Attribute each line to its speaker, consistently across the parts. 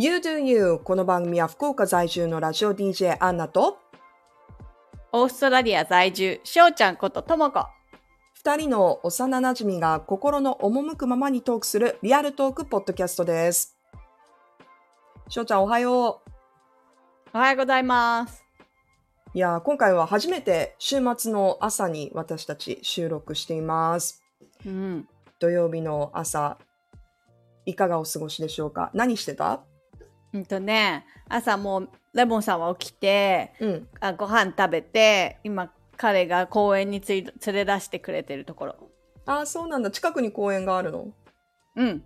Speaker 1: You Do You この番組は福岡在住のラジオ DJ アンナと
Speaker 2: オーストラリア在住、しょうちゃんことともこ。
Speaker 1: 二人の幼馴染が心の赴くままにトークするリアルトークポッドキャストです。しょうちゃんおはよう。
Speaker 2: おはようございます。
Speaker 1: いやー、今回は初めて週末の朝に私たち収録しています。
Speaker 2: うん。
Speaker 1: 土曜日の朝、いかがお過ごしでしょうか？何してた？
Speaker 2: うんとね、朝もうレモンさんは起きて、
Speaker 1: うん。
Speaker 2: あご飯食べて、今彼が公園につい連れ出してくれてるところ。
Speaker 1: ああ、そうなんだ。近くに公園があるの？
Speaker 2: うん。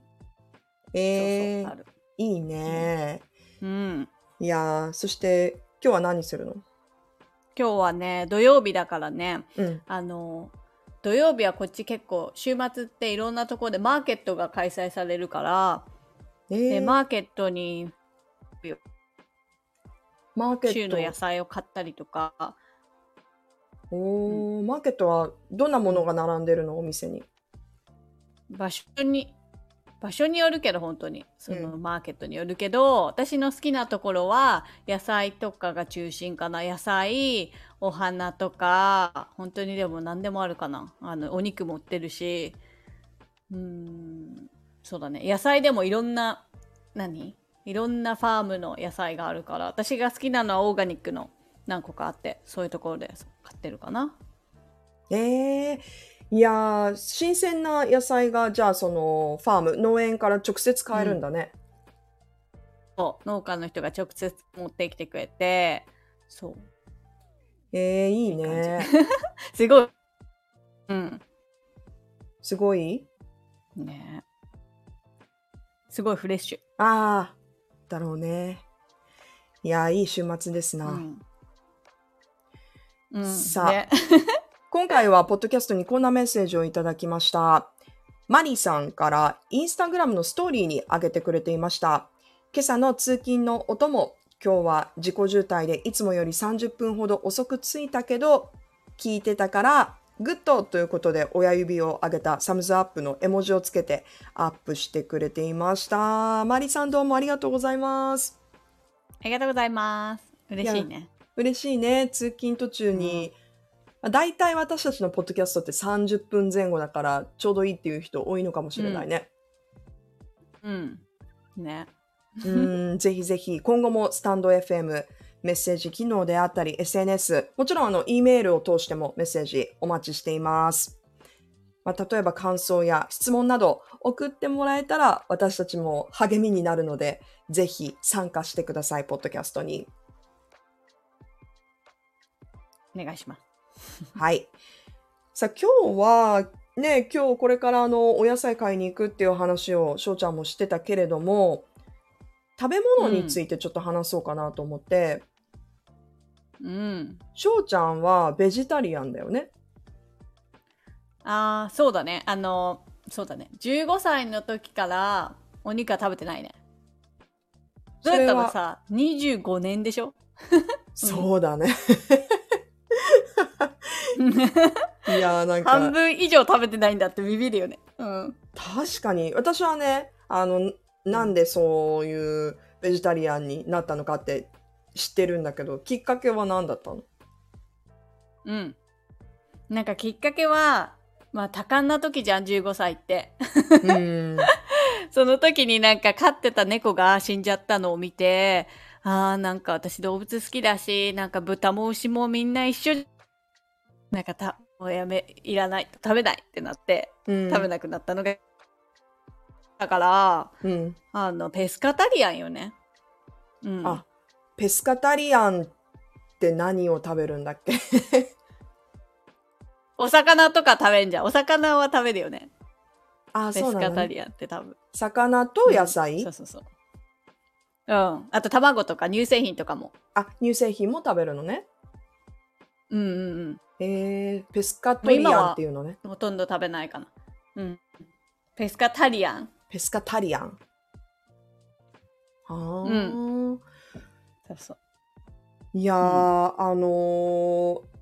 Speaker 1: えー、
Speaker 2: そうそうある。
Speaker 1: いいね。
Speaker 2: うん。
Speaker 1: いやー、そして今日は何するの？
Speaker 2: 今日はね、土曜日だからね、
Speaker 1: うん。
Speaker 2: あの、土曜日はこっち結構週末っていろんなところでマーケットが開催されるから、
Speaker 1: え
Speaker 2: で
Speaker 1: ー、
Speaker 2: マーケットに
Speaker 1: マーケット。
Speaker 2: 週の野菜を買ったりとか、
Speaker 1: おー、マーケットはどんなものが並んでるの？お店に。
Speaker 2: 場所に場所によるけど本当に。その
Speaker 1: う
Speaker 2: マーケットによるけど、私の好きなところは野菜とかが中心かな。野菜お花とか本当にでも何でもあるかな。あのお肉も売ってるし。うーんそうだね。野菜でもいろんな何？いろんなファームの野菜があるから私が好きなのはオーガニックの何個かあってそういうところで買ってるかな
Speaker 1: えー、いやー、新鮮な野菜が、じゃあそのファーム、農園から直接買えるんだね。
Speaker 2: そう農家の人が直接持ってきてくれてそう
Speaker 1: えー、いいね。
Speaker 2: すごい。うん。
Speaker 1: すごい？
Speaker 2: ねすごいフレッシ
Speaker 1: あー、だろうね。いやー、いい週末です
Speaker 2: ュ。
Speaker 1: な。
Speaker 2: うん。うん、
Speaker 1: さあ
Speaker 2: ね
Speaker 1: 今回はポッドキャストにこんなメッセージをいただきました。マリさんからインスタグラムのストーリーに上げてくれていました。今朝の通勤のお供、今日は事故渋滞でいつもより30分ほど遅く着いたけど、聞いてたから、グッドということで親指を上げたサムズアップの絵文字をつけてアップしてくれていました。マリさんどうもありがとうございます。
Speaker 2: ありがとうございます。嬉しいね。
Speaker 1: 嬉しいね。通勤途中に、まあ大体私たちのポッドキャストって30分前後だからちょうどいいっていう人多いのかもしれないね。
Speaker 2: うん。ね。
Speaker 1: うーん、ぜひぜひ今後もスタンド FM メッセージ機能であったり SNS、もちろんあの E メールを通してもメッセージお待ちしています。まあ、例えば感想や質問など送ってもらえたら私たちも励みになるので、ぜひ参加してください、ポッドキャストに。
Speaker 2: お願いします。
Speaker 1: はい。さあ、今日は、ね、今日これからあの、お野菜買いに行くっていう話を翔ちゃんもしてたけれども、食べ物についてちょっと話そうかなと思って、
Speaker 2: うん。
Speaker 1: 翔ちゃんはベジタリアンだよね。
Speaker 2: ああ、そうだね。あの、そうだね。15歳の時からお肉は食べてないね。どうやったらさ、25年でしょ？
Speaker 1: そうだね。いやーなんか、
Speaker 2: 半分以上食べてないんだってビビるよね。うん。
Speaker 1: 確かに、私はね、あの、なんでそういうベジタリアンになったのかって知ってるんだけど、きっかけは何だったの？
Speaker 2: うん。なんかきっかけは、まあ多感な時じゃん、15歳って。
Speaker 1: うーん。
Speaker 2: その時になんか飼ってた猫が死んじゃったのを見て、ああ、なんか私動物好きだし、なんか豚も牛もみんな一緒なんかた、もうやめ、いらない、食べないってなって、
Speaker 1: うん
Speaker 2: 食べなくなったのが、だから、
Speaker 1: うん。
Speaker 2: あの、ペスカタリアンよね。うん。
Speaker 1: あペスカタリアンって何を食べるんだっけ？
Speaker 2: お魚とか食べんじゃん。お魚は食べるよね。
Speaker 1: あ、
Speaker 2: ペ
Speaker 1: そうなんだ、ね。
Speaker 2: スカタリアンって多分。
Speaker 1: 魚と野菜、
Speaker 2: そうそうそう。うん。あと卵とか乳製品とかも。
Speaker 1: あ、乳製品も食べるのね。
Speaker 2: うんうんうん。
Speaker 1: えー、ペスカトリアンっていうのね。
Speaker 2: ほとんど食べないかな。うん。ペスカタリアン。
Speaker 1: ペスカタリアン。あー、
Speaker 2: そうそう。
Speaker 1: いやー、あのー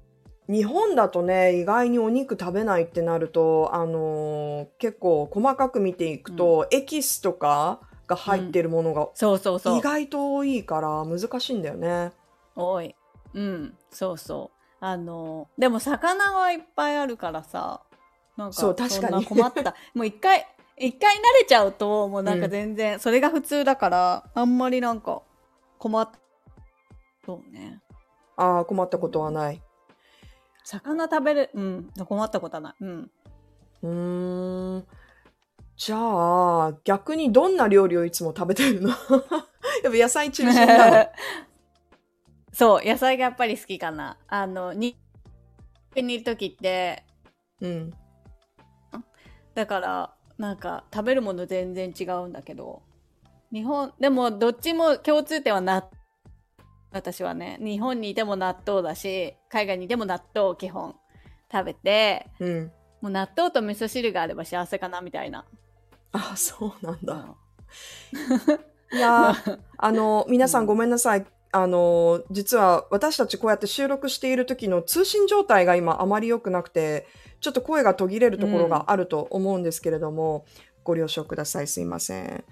Speaker 1: 日本だとね、意外にお肉食べないってなると、あのー結構細かく見ていくと、エキスとかが入ってるものが
Speaker 2: そうそうそう。
Speaker 1: 意外と多いから難しいんだよね。
Speaker 2: 多い。うん。そうそう。あのでも魚はいっぱいあるからさなんか
Speaker 1: そう確かに。
Speaker 2: 困った。もう一回一回慣れちゃうともうなんか全然、それが普通だからあんまりなんか困っそうね
Speaker 1: ああ、困ったことはない。
Speaker 2: 魚食べるうん困ったことはないうん
Speaker 1: うーん。じゃあ、逆にどんな料理をいつも食べてるの？やっぱ野菜中心なの。
Speaker 2: そう野菜がやっぱり好きかなあのににいる時って
Speaker 1: うん。
Speaker 2: だからなんか食べるもの全然違うんだけど日本でもどっちも共通点は納私はね日本にいても納豆だし海外にいても納豆を基本食べて
Speaker 1: うん。
Speaker 2: もう納豆と味噌汁があれば幸せかなみたいな、
Speaker 1: あ、そうなんだ。
Speaker 2: うん
Speaker 1: いやー、あの、皆さんごめんなさい。あの、実は私たちこうやって収録している時の通信状態が今あまり良くなくて、ちょっと声が途切れるところがあると思うんですけれども、ご了承ください。すいません。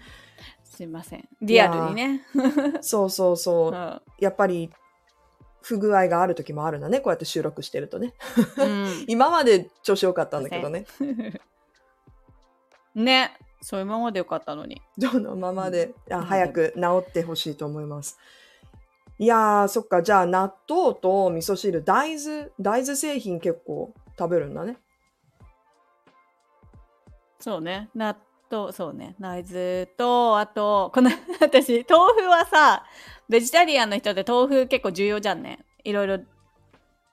Speaker 2: すいませんリアルにね、
Speaker 1: そうそうそうう。
Speaker 2: ん
Speaker 1: やっぱり不具合がある時もあるんだね。こうやって収録してるとね。
Speaker 2: うん
Speaker 1: 今まで調子良かったんだけどね。
Speaker 2: ねそう今までよかったのに
Speaker 1: どのままで、あ
Speaker 2: うん
Speaker 1: 早く治ってほしいと思います。いやー、そっか。じゃあ、納豆と味噌汁、大豆、大豆製品結構食べるんだね。
Speaker 2: そうね。納豆、そうね。大豆と、あと、この、私、豆腐はさ、ベジタリアンの人で豆腐結構重要じゃんね。いろいろ、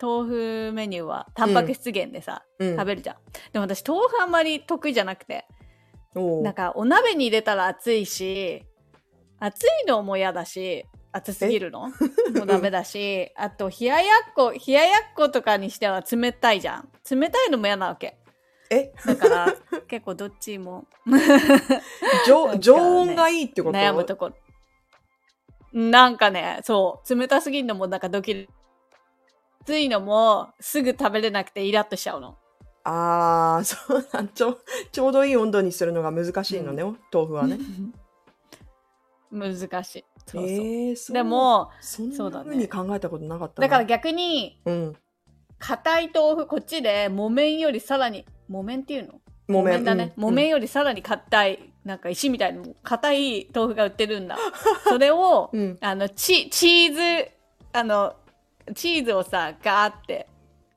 Speaker 2: 豆腐メニューは、タンパク質源でさ、
Speaker 1: うん。
Speaker 2: 食べるじゃん。でも私、豆腐あんまり得意じゃなくて、なんか、お鍋に入れたら熱いし、熱いのも嫌だし、熱すぎるの？もダメだし、あと、冷ややっこ、冷ややっことかにしては冷たいじゃん。冷たいのも嫌なわけ。
Speaker 1: え？
Speaker 2: だから、結構どっちも。
Speaker 1: 常温がいいってこと？
Speaker 2: 悩むとこ。なんかねそう。冷たすぎるのもなんかドキリ。熱いのもすぐ食べれなくてイラッとしちゃうの。
Speaker 1: あー、そうなんちょ。ちょうどいい温度にするのが難しいのね、豆腐はね。
Speaker 2: 難しい。そうそう、
Speaker 1: えー、
Speaker 2: で、も
Speaker 1: そん
Speaker 2: そうだね。
Speaker 1: な風に考えたことなかったな。
Speaker 2: だから逆に
Speaker 1: うん。
Speaker 2: 硬い豆腐こっちで木綿よりさらに木綿っていうの？
Speaker 1: 木綿
Speaker 2: だね、
Speaker 1: うん
Speaker 2: 木綿よりさらに硬いなんか石みたいな硬い豆腐が売ってるんだ それを
Speaker 1: うん。
Speaker 2: あのチチーズあのチーズをさガーって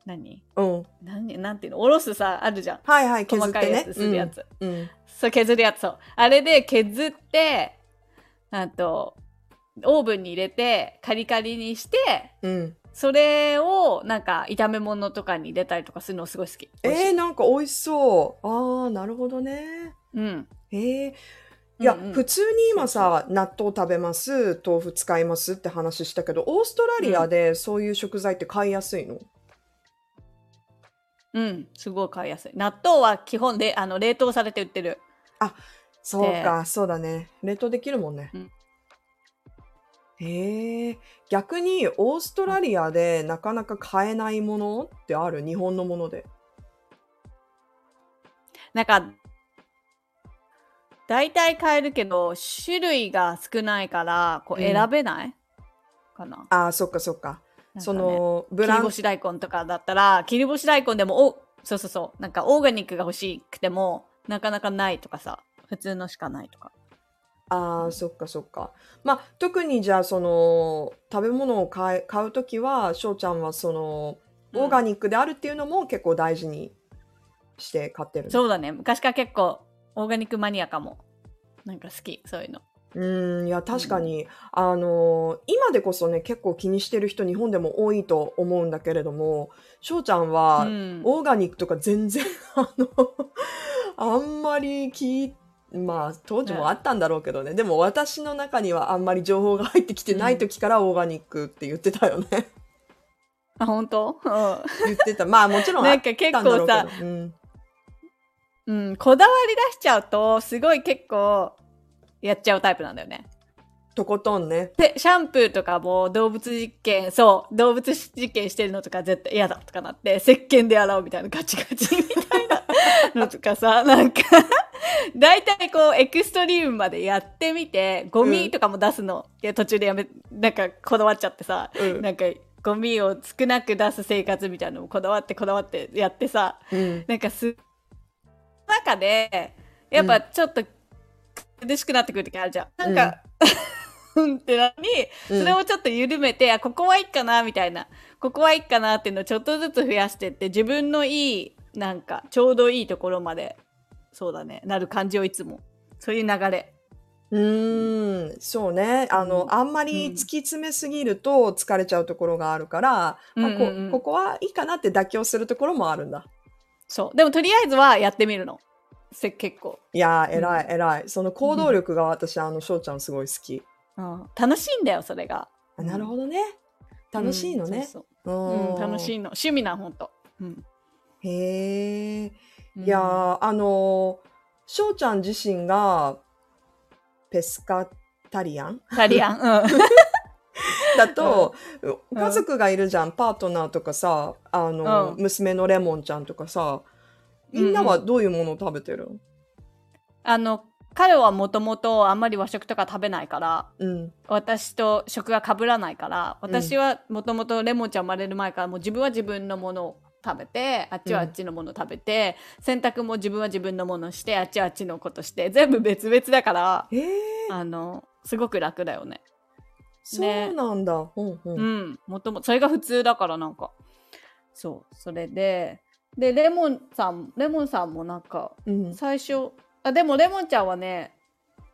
Speaker 2: 何？
Speaker 1: うん。
Speaker 2: 何？なんていうの？おろすさあるじゃん
Speaker 1: はいはい、削ってね
Speaker 2: 細かいやつ。するやつ、
Speaker 1: うん。うん。
Speaker 2: そう削るやつそうあれで削ってあとオーブンに入れてカリカリにして
Speaker 1: うん。
Speaker 2: それをなんか炒め物とかに入れたりとかするのすごい好き。
Speaker 1: えー、なんか美味しそう。あー、なるほどね。
Speaker 2: うん。
Speaker 1: えー、いや、
Speaker 2: うん。うん
Speaker 1: 普通に今さ、納豆食べます、豆腐使いますって話したけど、オーストラリアでそういう食材って買いやすいの、
Speaker 2: うん。すごい買いやすい。納豆は基本であの冷凍されて売ってる。
Speaker 1: そうか、そうだね。冷凍できるもんね。
Speaker 2: うん
Speaker 1: へえ逆にオーストラリアでなかなか買えないものってある？日本のもので。
Speaker 2: なんか大体買えるけど種類が少ないからこう
Speaker 1: うん。
Speaker 2: 選べない、かな？
Speaker 1: ああ、そっかそっか。そ
Speaker 2: なんかね
Speaker 1: の、ブ
Speaker 2: 切り
Speaker 1: ラン
Speaker 2: 干し大根とかだったら切り干し大根でもおそうそうそう。なんかオーガニックが欲しくてもなかなかないとかさ普通のしかないとか
Speaker 1: ああ、そっかそっか。まあ、特にじゃあ、その、食べ物を買い買うときは、翔ちゃんはその、オーガニックであるっていうのも結構大事にして買ってるの？
Speaker 2: そうだね。昔から結構オーガニックマニアかも。なんか好きそういうの。
Speaker 1: うーん、いや、確かに、あのー今でこそね、結構気にしてる人、日本でも多いと思うんだけれども、翔ちゃんは、
Speaker 2: うん。
Speaker 1: オーガニックとか全然、あの、あんまり聞い、まあ、当時もあったんだろうけどね、でも私の中にはあんまり情報が入ってきてない時からオーガニックって言ってたよね。
Speaker 2: あ本当、う
Speaker 1: 言ってた。まあ、もちろん
Speaker 2: ん、
Speaker 1: あっ
Speaker 2: なんか結
Speaker 1: たんだろうけど。
Speaker 2: 構さ、
Speaker 1: うん。
Speaker 2: うん、こだわり出しちゃうとすごい結構やっちゃうタイプなんだよね
Speaker 1: とことんね。
Speaker 2: でシャンプーとかも動物実験そう動物実験してるのとか絶対嫌だとかなって石鹸で洗うみたいなガチガチみたいなのとかさなんか大体こうエクストリームまでやってみてゴミとかも出すの、いや途中でやめなんかこだわっちゃってさ、
Speaker 1: うん。
Speaker 2: なんかゴミを少なく出す生活みたいなのもこだわってこだわってやってさ
Speaker 1: うん。
Speaker 2: なんかす中でやっぱちょっと苦しくなってくる時あるじゃん。なんか、うん、ってなにそれをちょっと緩めて、あここはいいかなみたいな。ここはいいかなっていうのをちょっとずつ増やしてって自分のいいなんかちょうどいいところまでそうだねなる感じをいつも。そういう流れ。
Speaker 1: うーん、そうね。あの、
Speaker 2: うん。
Speaker 1: あんまり突き詰めすぎると疲れちゃうところがあるから、まあこ
Speaker 2: うんうんうん。
Speaker 1: ここはいいかなって妥協するところもあるんだ。
Speaker 2: そう。でもとりあえずはやってみるの。せ結構、
Speaker 1: いやー、偉い、偉い。その行動力が私、あの、翔ちゃんすごい好き。
Speaker 2: うん、楽しいんだよそれが。
Speaker 1: あなるほどね。楽しいのね。
Speaker 2: そうそう。うん、楽し
Speaker 1: い。
Speaker 2: いの。趣味なほんと、うん、
Speaker 1: へえ。
Speaker 2: うん。
Speaker 1: いやー、あのー、翔ちゃん自身が、ペスカタリアン？
Speaker 2: タリアン、うん、
Speaker 1: だと、
Speaker 2: ん。
Speaker 1: 家族がいるじゃん、パートナーとかさ、あの、
Speaker 2: うん。
Speaker 1: 娘のレモンちゃんとかさ、みんなはどういうものを食べてる？の
Speaker 2: あの彼はもともとあんまり和食とか食べないから
Speaker 1: うん。
Speaker 2: 私と食が被らないから私はもともとレモンちゃん生まれる前からもう自分は自分のものを食べてあっちはあっちのものを食べて、洗濯も自分は自分のものしてあっちはあっちのことして全部別々だから
Speaker 1: ええ
Speaker 2: あのすごく楽だよね。
Speaker 1: そうなんだ。うんう。
Speaker 2: うんんもともそれが普通だからなんかそうそれででレモンさんレモンさんもなんか
Speaker 1: うん。
Speaker 2: 最初あでもレモンちゃんはね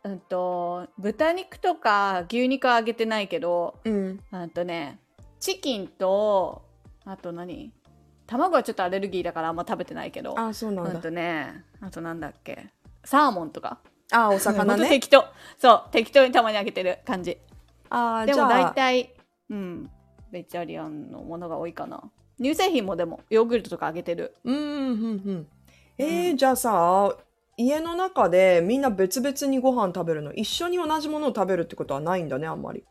Speaker 2: うんと豚肉とか牛肉はあげてないけど
Speaker 1: うん。
Speaker 2: うんとねチキンとあと何？卵はちょっとアレルギーだからあんま食べてないけど。
Speaker 1: あ、そうなんだ。
Speaker 2: うんとねあとなんだっけ。サーモンとか。
Speaker 1: あ、お魚ね。
Speaker 2: 適当。そう適当にたまにあげてる感じ。
Speaker 1: あー、
Speaker 2: でも大体うんベジタリアンのものが多いかな。乳製品もでもヨーグルトとかあげてる。
Speaker 1: うん、うん、うん。えー、
Speaker 2: うん。
Speaker 1: じゃあさ、家の中でみんな別々にご飯食べるの？一緒に同じものを食べるってことはないんだね、あんまり。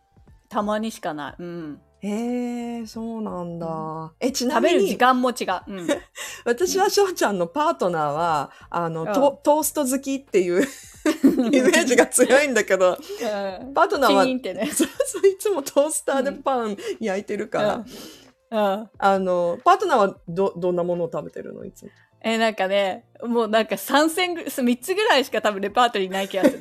Speaker 2: たまにしかない、うん、
Speaker 1: へえ、そうなんだ。え、ちなみ
Speaker 2: 食べる時
Speaker 1: に、
Speaker 2: 間も違う、うん、
Speaker 1: 私は翔ちゃんのパートナーは、あの、
Speaker 2: うん。
Speaker 1: トトースト好きっていう イメージが強いんだけど、
Speaker 2: うん。
Speaker 1: パートナーは
Speaker 2: ね。
Speaker 1: そうそういつもトースターでパン焼いてるから、
Speaker 2: うん。
Speaker 1: あの、パートナーはど、どんなものを食べてるのいつも？
Speaker 2: えなんかねもうなんか3戦ぐ3つぐらいしか多分レパートリーない気がする。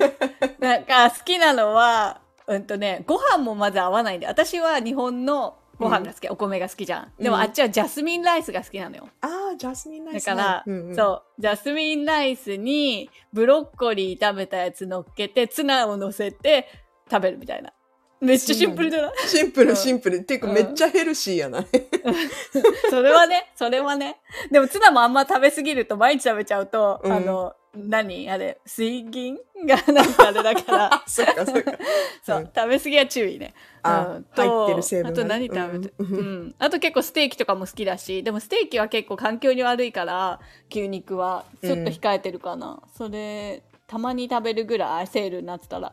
Speaker 2: なんか好きなのはうんとねご飯もまず合わないんで私は日本のご飯が好き、お米が好きじゃん。でも、
Speaker 1: うん
Speaker 2: あっちはジャスミンライスが好きなのよ。
Speaker 1: ああ、ジャスミンライス、ね。
Speaker 2: だから、
Speaker 1: うん。うん、
Speaker 2: そう。ジャスミンライスにブロッコリー炒めたやつ乗っけてツナを乗せて食べるみたいな。めっちゃシンプルじゃない？
Speaker 1: シンプル、
Speaker 2: うん。
Speaker 1: シンプル。っていうか、
Speaker 2: うん
Speaker 1: めっちゃヘルシーやない？
Speaker 2: それはね、それはね。でもツナもあんま食べ過ぎると、毎日食べちゃうと、
Speaker 1: うん。
Speaker 2: あの、何？あれ、水銀がなんかあれだから、
Speaker 1: そっか、そっか。
Speaker 2: そう、
Speaker 1: うん
Speaker 2: 食べ過ぎは注意ね。
Speaker 1: あ
Speaker 2: うんと
Speaker 1: 入ってる成分が
Speaker 2: あと
Speaker 1: ね
Speaker 2: 何食べて、
Speaker 1: う
Speaker 2: うんん、あと結構ステーキとかも好きだし、でもステーキは結構環境に悪いから、牛肉はちょっと控えてるかな。それ、たまに食べるぐらい、セールになってたら。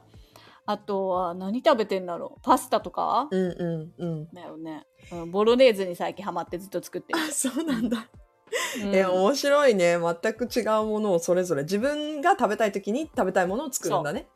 Speaker 2: あとは何食べてんだろうパスタとか、
Speaker 1: うんうんうん。
Speaker 2: だよね、うん。ボロネーズに最近ハマってずっと作ってる。
Speaker 1: あ、そうなんだ。
Speaker 2: うん。
Speaker 1: え、面白いね。全く違うものをそれぞれ。自分が食べたい時に食べたいものを作るんだね。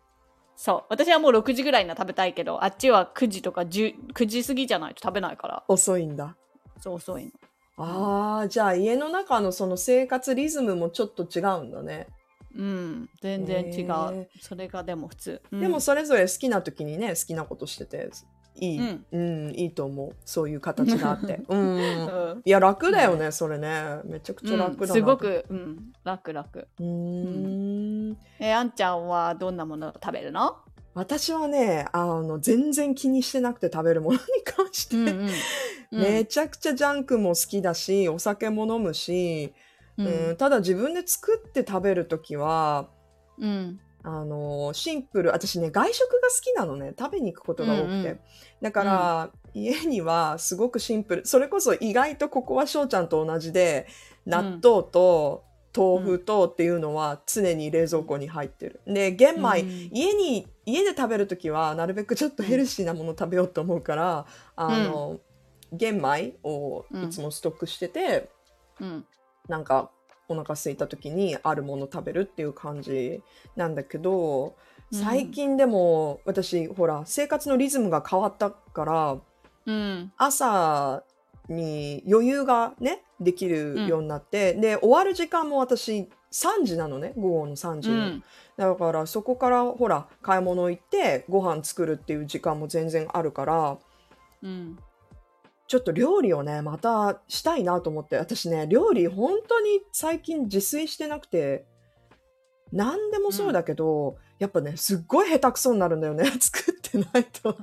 Speaker 2: そう。私はもう6時ぐらいには食べたいけどあっちは9時とか10 9時過ぎじゃないと食べないから。
Speaker 1: 遅いんだ。
Speaker 2: そう遅いの。
Speaker 1: ああ、じゃあ家の中のその生活リズムもちょっと違うんだね。
Speaker 2: うん。全然違う、
Speaker 1: へー。
Speaker 2: それがでも普通、うん。
Speaker 1: でもそれぞれ好きな時にね、好きなことしてて、いい、
Speaker 2: う
Speaker 1: うんん、いいと思う。そういう形があって。うん。
Speaker 2: うん
Speaker 1: いや、楽だよね、それね。めちゃくちゃ楽だな。
Speaker 2: うんすご。く、うん、楽楽
Speaker 1: うーん。
Speaker 2: えあんちゃんはどんなものを食べるの？
Speaker 1: 私はね、あの、全然気にしてなくて食べるものに関して、
Speaker 2: うんうん
Speaker 1: めちゃくちゃジャンクも好きだし、お酒も飲むし、
Speaker 2: うん
Speaker 1: うんただ自分で作って食べるときは、
Speaker 2: うん
Speaker 1: あのシンプル私ね外食が好きなのね。食べに行くことが多くて、
Speaker 2: うんうん。
Speaker 1: だから、家にはすごくシンプル。それこそ意外とここは翔ちゃんと同じで納豆と豆腐とっていうのは常に冷蔵庫に入ってる。で玄米、
Speaker 2: うん。
Speaker 1: 家に家で食べるときはなるべくちょっとヘルシーなもの食べようと思うから、あの玄米をいつもストックしてて、
Speaker 2: うん。
Speaker 1: なんかお腹空いた時にあるもの食べるっていう感じなんだけど、最近でも私、ほら、生活のリズムが変わったから、
Speaker 2: うん。
Speaker 1: 朝に余裕がね、できるようになって、で、終わる時間も私3時なのね、午後の3時の。
Speaker 2: うん。
Speaker 1: だからそこからほら、買い物行ってご飯作るっていう時間も全然あるから、
Speaker 2: うん。
Speaker 1: ちょっと料理をね、またしたいなと思って、私ね、料理本当に最近自炊してなくて、何でもそうだけど、やっぱね、すっごい下手くそになるんだよね、作ってないと。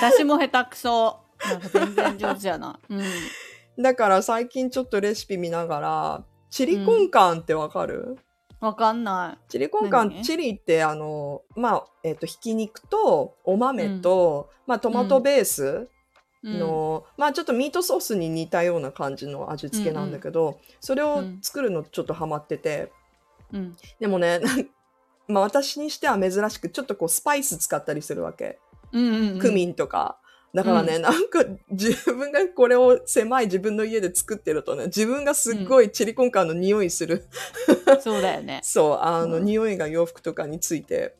Speaker 2: 私も下手くそ。なんか全然上手じゃない。うん。
Speaker 1: だから最近ちょっとレシピ見ながら、チリコンカンってわかる、
Speaker 2: わかんな
Speaker 1: チリコンカン、
Speaker 2: 何？
Speaker 1: チリってあの、まあ、えっ、と、ひき肉とお豆と、まあ、トマトベース
Speaker 2: い。うん、
Speaker 1: の、まあ、ちょっとミートソースに似たような感じの味付けなんだけど、それを作るのちょっとハマってて、
Speaker 2: うん。
Speaker 1: でもね、まあ、私にしては珍しく、ちょっとこう、スパイス使ったりするわけ。
Speaker 2: うんうんうん。
Speaker 1: クミンとか。だからね、なんか自分がこれを狭い自分の家で作ってるとね、自分がすっごいチリコンカンの匂いする。
Speaker 2: そうだよね。
Speaker 1: そう、あの、
Speaker 2: うん
Speaker 1: 匂いが洋服とかについて。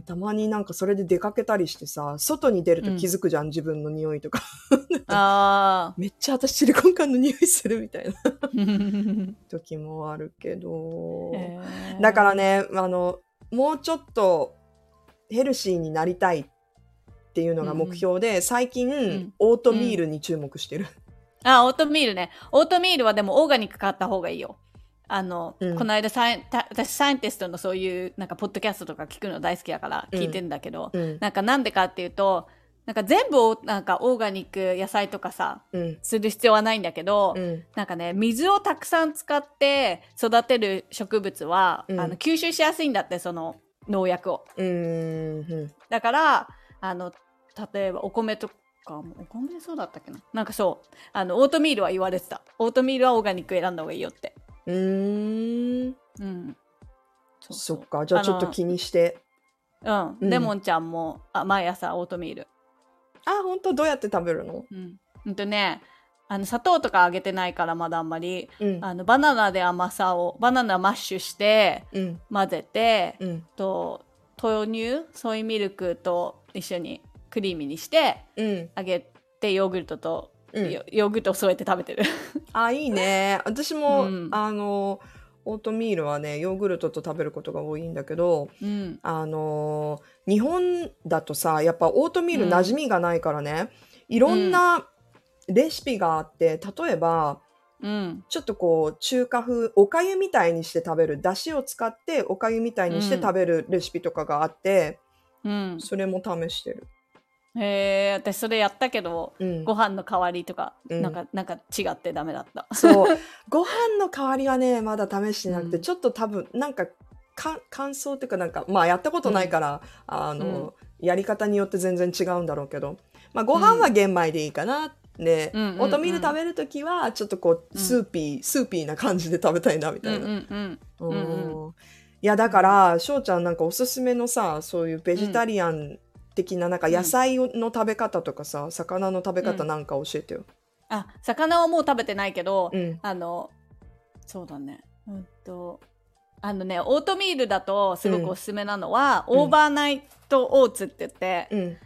Speaker 1: たまになんかそれで出かけたりしてさ、外に出ると気づくじゃん、自分の匂いとか。
Speaker 2: あ
Speaker 1: めっちゃ私チリコンカンの匂いするみたいな
Speaker 2: あ。
Speaker 1: 時もあるけど。だからね、あの、もうちょっとヘルシーになりたいっていうのが目標で、最近、
Speaker 2: ん
Speaker 1: オートミールに注目してる。
Speaker 2: あ、オートミールね。オートミールはでもオーガニック買った方がいいよ。あの、
Speaker 1: うん
Speaker 2: この間サイエンた私サイエンティストのそういうなんかポッドキャストとか聞くの大好きだから
Speaker 1: うん
Speaker 2: 聞いてんだけど、
Speaker 1: うん。
Speaker 2: なんかなんでかっていうとなんか全部をなんかオーガニック野菜とかさ
Speaker 1: うん。
Speaker 2: する必要はないんだけど、
Speaker 1: うん。
Speaker 2: なんかね水をたくさん使って育てる植物は、
Speaker 1: うん
Speaker 2: あの吸収しやすいんだってその農薬を。だからあの例えばお米とかもお米そうだったっけな？なんかそうあのオートミールは言われてたオートミールはオーガニック選んだ方がいいよって
Speaker 1: うーん。
Speaker 2: うんそう
Speaker 1: そっか。じゃあちょっと気にして。
Speaker 2: うん、
Speaker 1: うん
Speaker 2: レモンちゃんもあ毎朝オートミール
Speaker 1: あ、本当どうやって食べるの？
Speaker 2: うんうんとねあの砂糖とかあげてないからまだあんまり
Speaker 1: うん。
Speaker 2: あのバナナで甘さをバナナマッシュして
Speaker 1: うん。
Speaker 2: 混ぜて、
Speaker 1: うん。
Speaker 2: と豆乳ソイミルクと一緒にクリーミーにして
Speaker 1: うん。
Speaker 2: あげてヨーグルトと、
Speaker 1: うん。
Speaker 2: ヨヨーグルトを添えて食べてる。
Speaker 1: あ、いいね。私も、
Speaker 2: うん。
Speaker 1: あの、オートミールはね、ヨーグルトと食べることが多いんだけど、
Speaker 2: うん。
Speaker 1: あのー日本だとさやっぱオートミール馴染みがないからね、いろんなレシピがあって例えば
Speaker 2: うん。
Speaker 1: ちょっとこう中華風おかゆみたいにして食べるだしを使っておかゆみたいにして食べるレシピとかがあって、
Speaker 2: うん。
Speaker 1: それも試してる。
Speaker 2: へえ私それやったけど
Speaker 1: うん。
Speaker 2: ご飯の代わりとか、
Speaker 1: うん。
Speaker 2: なんかなんか違ってダメだった。
Speaker 1: そう。ご飯の代わりはねまだ試してなくて、
Speaker 2: うん。
Speaker 1: ちょっと多分なんかか感想っていうかなんかまあやったことないから、あの、やり方によって全然違うんだろうけど、まあ、ご飯は玄米でいいかな。で、
Speaker 2: うん。うんうん
Speaker 1: オートミール食べるときはちょっとこう
Speaker 2: うん。
Speaker 1: soupy、soupy な感じで食べたいなみたいな。
Speaker 2: うんうんうん。うん
Speaker 1: うん。いやだから翔ちゃんなんかおすすめのさそういうベジタリアン的ななんか野菜の食べ方とかさ、魚の食べ方なんか教えてよ。
Speaker 2: あ魚はもう食べてないけど、
Speaker 1: うん。
Speaker 2: あのそうだね。うんとあのねオートミールだとすごくおすすめなのは、
Speaker 1: うん。
Speaker 2: オーバーナイトオーツって言って、
Speaker 1: うん。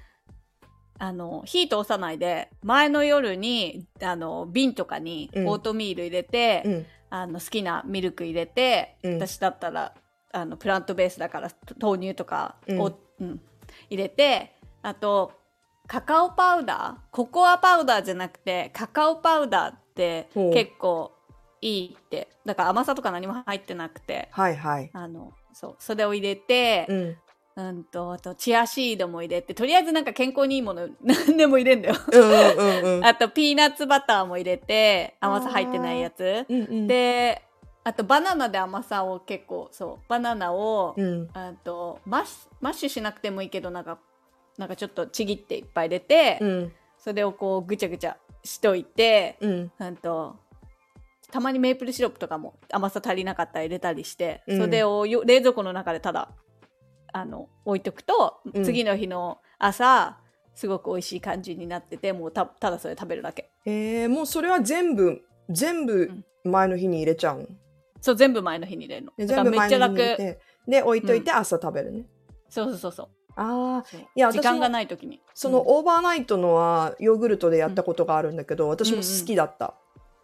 Speaker 2: あの火通さないで前の夜にあの瓶とかに
Speaker 1: うん。
Speaker 2: オートミール入れて、
Speaker 1: うん。
Speaker 2: あの好きなミルク入れて、
Speaker 1: うん。
Speaker 2: 私だったらあのプラントベースだから豆乳とかを、
Speaker 1: うん。
Speaker 2: うん入れてあとカカオパウダー？ココアパウダーじゃなくてカカオパウダーって結構いいって。だから甘さとか何も入ってなくて。
Speaker 1: はいはい。
Speaker 2: あのそう。それを入れて、
Speaker 1: うん。
Speaker 2: うんとあとチアシードも入れてとりあえずなんか健康にいいもの 何でも入れんだよ。
Speaker 1: うんうんうんうん。
Speaker 2: あとピーナッツバターも入れて甘さ入ってないやつ。
Speaker 1: うんうん、
Speaker 2: であとバナナで甘さを結構そうバナナを、
Speaker 1: うん、
Speaker 2: あとマッシュマッシュしなくてもいいけどなんかなんかちょっとちぎっていっぱい入れて、
Speaker 1: うん、
Speaker 2: それをこうぐちゃぐちゃしといて、
Speaker 1: うん、
Speaker 2: うんとたまにメープルシロップとかも甘さ足りなかったら入れたりして、
Speaker 1: うん。
Speaker 2: それをよ冷蔵庫の中でただあの置いとくと、
Speaker 1: うん。
Speaker 2: 次の日の朝すごく美味しい感じになっててもうたただそれ食べるだけ。
Speaker 1: えー、もうそれは全部全部前の日に入れちゃうん。
Speaker 2: そう、全部前の日に入れるの。
Speaker 1: で
Speaker 2: だからめっちゃ楽。
Speaker 1: て、で、置いといて朝食べるね。
Speaker 2: そうそうそうそう。
Speaker 1: ああ、いや
Speaker 2: 時間がない時に。
Speaker 1: その
Speaker 2: うん
Speaker 1: オーバーナイトのはヨーグルトでやったことがあるんだけど、私も好きだった。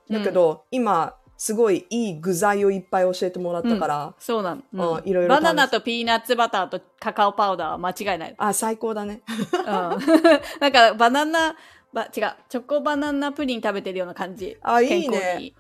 Speaker 2: うん
Speaker 1: だけど、今、すごいいい具材をいっぱい教えてもらったから、
Speaker 2: そうなの。
Speaker 1: あいろいろ
Speaker 2: バナナとピーナッツバターとカカオパウダーは間違いない。
Speaker 1: あ、最高だね。
Speaker 2: うん。なんかバナナ、ば違う、チョコバナナプリン食べてるような感じ。
Speaker 1: あいいね。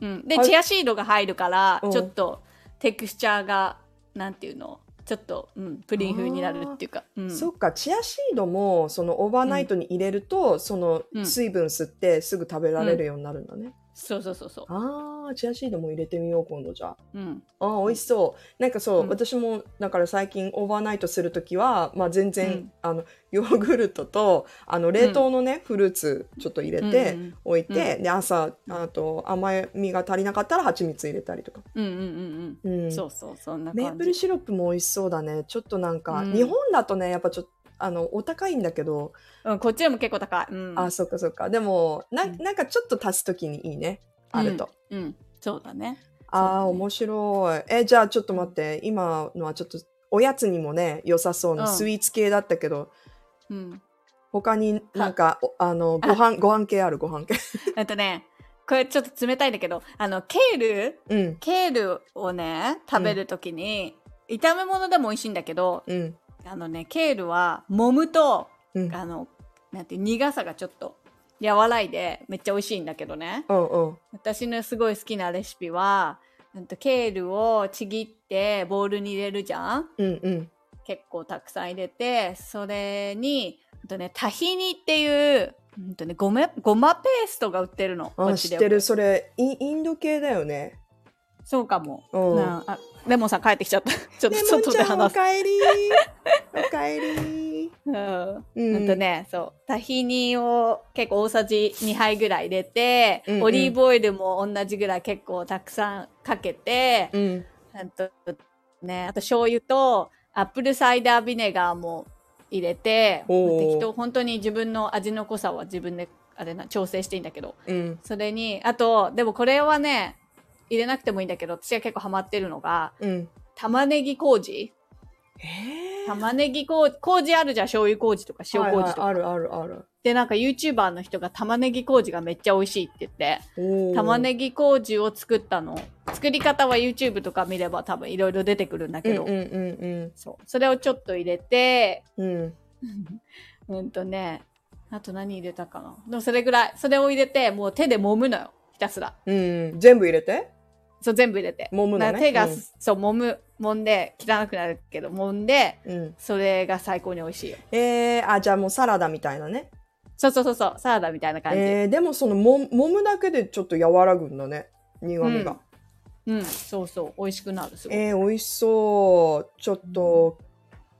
Speaker 2: うん。で、
Speaker 1: はい
Speaker 2: チアシードが入るから
Speaker 1: うん、
Speaker 2: ちょっとテクスチャーが、なんていうの？ちょっと、うん、プリン風になるっていうか。うん。
Speaker 1: そっか、チアシードも、そのオーバーナイトに入れると、その
Speaker 2: うん
Speaker 1: 水分吸ってすぐ食べられるようになるんだね。
Speaker 2: そうそうそうそう。
Speaker 1: ああ、チアシードも入れてみよう、今度じゃあ。
Speaker 2: うん。
Speaker 1: ああ、美味しそう。なんかそう、
Speaker 2: うん
Speaker 1: 私も、だから最近オーバーナイトするときは、まあ全然、
Speaker 2: うん
Speaker 1: あの、ヨーグルトと、あの、冷凍のね、フルーツちょっと入れて、置いて、
Speaker 2: う
Speaker 1: で、朝、あと、甘みが足りなかったら蜂蜜入れたりとか。
Speaker 2: うんうんうん
Speaker 1: う
Speaker 2: うんん。そうそう、そんな。
Speaker 1: メープルシロップも美味しそうだね。ちょっとなんか、
Speaker 2: うん
Speaker 1: 日本だとね、やっぱちょっと、あの、お高いんだけど、
Speaker 2: うん、こっちでも結構高い。うん。
Speaker 1: あ、そっかそっか。でも、な
Speaker 2: うん
Speaker 1: なんかちょっと足すときにいいね。あると。
Speaker 2: うん。うん。そうだね。
Speaker 1: ああ、
Speaker 2: ね
Speaker 1: 面白い。え、じゃあちょっと待って。今のはちょっと、おやつにもね、良さそうな
Speaker 2: うん
Speaker 1: スイーツ系だったけど、
Speaker 2: うん。
Speaker 1: 他になんか、おあの、ご飯、ご飯系ある、ご飯系。
Speaker 2: えっとね、これちょっと冷たいんだけど、あの、ケール
Speaker 1: うん、
Speaker 2: ケールをね、食べるときに、炒め物でも美味しいんだけど、
Speaker 1: うん、
Speaker 2: あのね、ケールは揉むと、
Speaker 1: うん。
Speaker 2: あの、なんて苦さがちょっと和らいでめっちゃ美味しいんだけどね。
Speaker 1: うんうん。
Speaker 2: 私のすごい好きなレシピは、うんとケールをちぎってボウルに入れるじゃん？
Speaker 1: うんうん。
Speaker 2: 結構たくさん入れて、それに、うんとね、タヒニっていう、うんとね、ごめごまペーストが売ってるの。こ
Speaker 1: あ、知ってる。それ、イインド系だよね。
Speaker 2: そうかも。
Speaker 1: うん
Speaker 2: なあレモンさん帰ってきちゃった。ちょっと
Speaker 1: レモン
Speaker 2: 外
Speaker 1: ちゃん、お
Speaker 2: で話す。
Speaker 1: かえりおかえり
Speaker 2: うん。
Speaker 1: う
Speaker 2: うんとね、そう。タヒニを結構大さじ2杯ぐらい入れて、
Speaker 1: うんうん
Speaker 2: オリーブオイルも同じぐらい結構たくさんかけて、
Speaker 1: うん。
Speaker 2: あとね、あと醤油とアップルサイダービネガーも入れて、適当、本当に自分の味の濃さは自分であれな調整していいんだけど、
Speaker 1: うん。
Speaker 2: それに、あと、でもこれはね、入れなくてもいいんだけど、私が結構ハマってるのが、
Speaker 1: うん。
Speaker 2: 玉ねぎ麹？
Speaker 1: えー
Speaker 2: 玉ねぎ麹、麹あるじゃん、醤油麹とか塩麹とか。
Speaker 1: はいはい、あるあるある。
Speaker 2: で、なんか YouTuber の人が玉ねぎ麹がめっちゃ美味しいって言って、玉ねぎ麹を作ったの。作り方は YouTube とか見れば多分いろいろ出てくるんだけど、
Speaker 1: うんうんうん
Speaker 2: そう。それをちょっと入れて、
Speaker 1: うん。うん。
Speaker 2: うんとね、あと何入れたかな。でもそれぐらい。それを入れて、もう手で揉むのよ。ひたすら。
Speaker 1: うん。全部入れて？
Speaker 2: そう、全部入れて。
Speaker 1: 揉むのね
Speaker 2: 手が、
Speaker 1: うん
Speaker 2: そう、揉む、揉んで、汚くなるけど、揉んで、
Speaker 1: うん。
Speaker 2: それが最高に美味しいよ。
Speaker 1: えー、あ、じゃあもうサラダみたいなね。
Speaker 2: そうそうそうそう、サラダみたいな感じ。
Speaker 1: えー、でもそのも揉むだけでちょっと和らぐんだね。苦味が。
Speaker 2: うん、そうそう、美味しくなる。すごい。
Speaker 1: えー、美味しそう。ちょっと、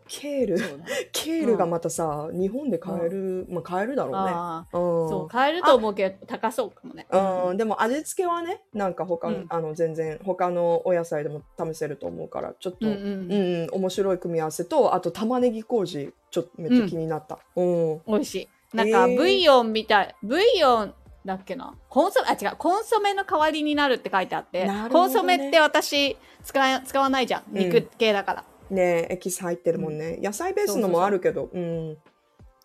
Speaker 1: ケール。ケールがまたさ、日本で買える、まあ買えるだろうね。
Speaker 2: そう、買えると思うけど、高そうかもね。
Speaker 1: うん、でも味付けはね、なんか他の、
Speaker 2: うん
Speaker 1: あの全然他のお野菜でも試せると思うから、ちょっと、
Speaker 2: う
Speaker 1: うんん、
Speaker 2: うん。
Speaker 1: 面白い組み合わせと、あと玉ねぎ麹、ちょっとめっちゃ気になった。うん。
Speaker 2: 美味しい。なんか、
Speaker 1: えー
Speaker 2: ブイヨンみたい、ブイヨンだっけな？コンソメ、あ、違う、コンソメの代わりになるって書いてあって、
Speaker 1: ね
Speaker 2: コンソメって私使い、使わないじゃん肉系だから。
Speaker 1: ねエキス入ってるもんね。野菜ベースのもあるけど、うん。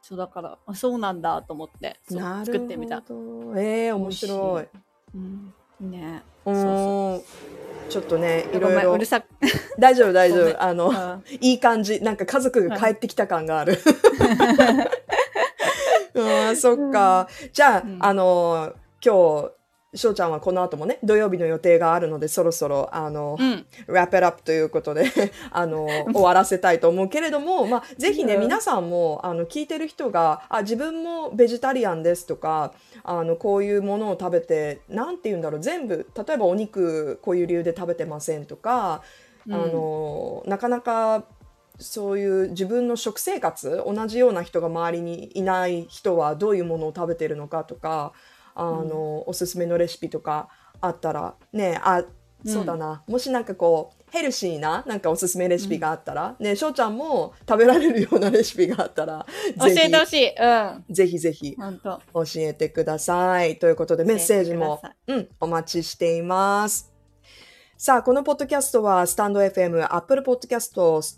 Speaker 2: そうだから、あそうなんだと思って。作ってみた。
Speaker 1: えー、面白い。
Speaker 2: うん。ね
Speaker 1: う
Speaker 2: そうそ
Speaker 1: ん。ちょっとね、いろいろ
Speaker 2: うる。さく。
Speaker 1: 大丈夫、大丈夫。あの、
Speaker 2: うん
Speaker 1: いい感じ。なんか家族が帰ってきた感がある。うん、そっか。じゃあ、
Speaker 2: うん
Speaker 1: あの、今日、翔ちゃんはこの後もね、土曜日の予定があるので、そろそろ、あの、
Speaker 2: うん。
Speaker 1: wrap it up ということで、あの、終わらせたいと思うけれども、まあ、ぜひね、
Speaker 2: うん
Speaker 1: 皆さんも、あの、聞いてる人が、あ、自分もベジタリアンですとか、あの、こういうものを食べて、なんて言うんだろう、全部、例えばお肉、こういう理由で食べてませんとか、あの、なかなか、そういう自分の食生活同じような人が周りにいない人はどういうものを食べてるのかとかあの、おすすめのレシピとかあったらねあそうだな。もしなんかこう、ヘルシーな、なんかおすすめレシピがあったら、ね、翔ちゃんも食べられるようなレシピがあったら、
Speaker 2: 教えてほしい。うん。
Speaker 1: ぜひぜひ。教えてください。ということで、メッセージもうん、お待ちしています。さあ、このポッドキャストは、スタンド FM、Apple Podcast、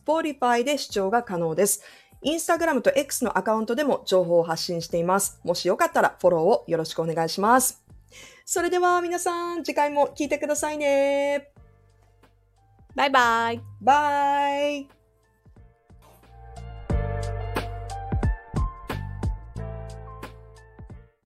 Speaker 1: Spotify で視聴が可能です。インスタグラムと X のアカウントでも情報を発信しています。もしよかったらフォローをよろしくお願いします。それでは皆さん、次回も聞いてくださいね。
Speaker 2: バイバイ。
Speaker 1: バイ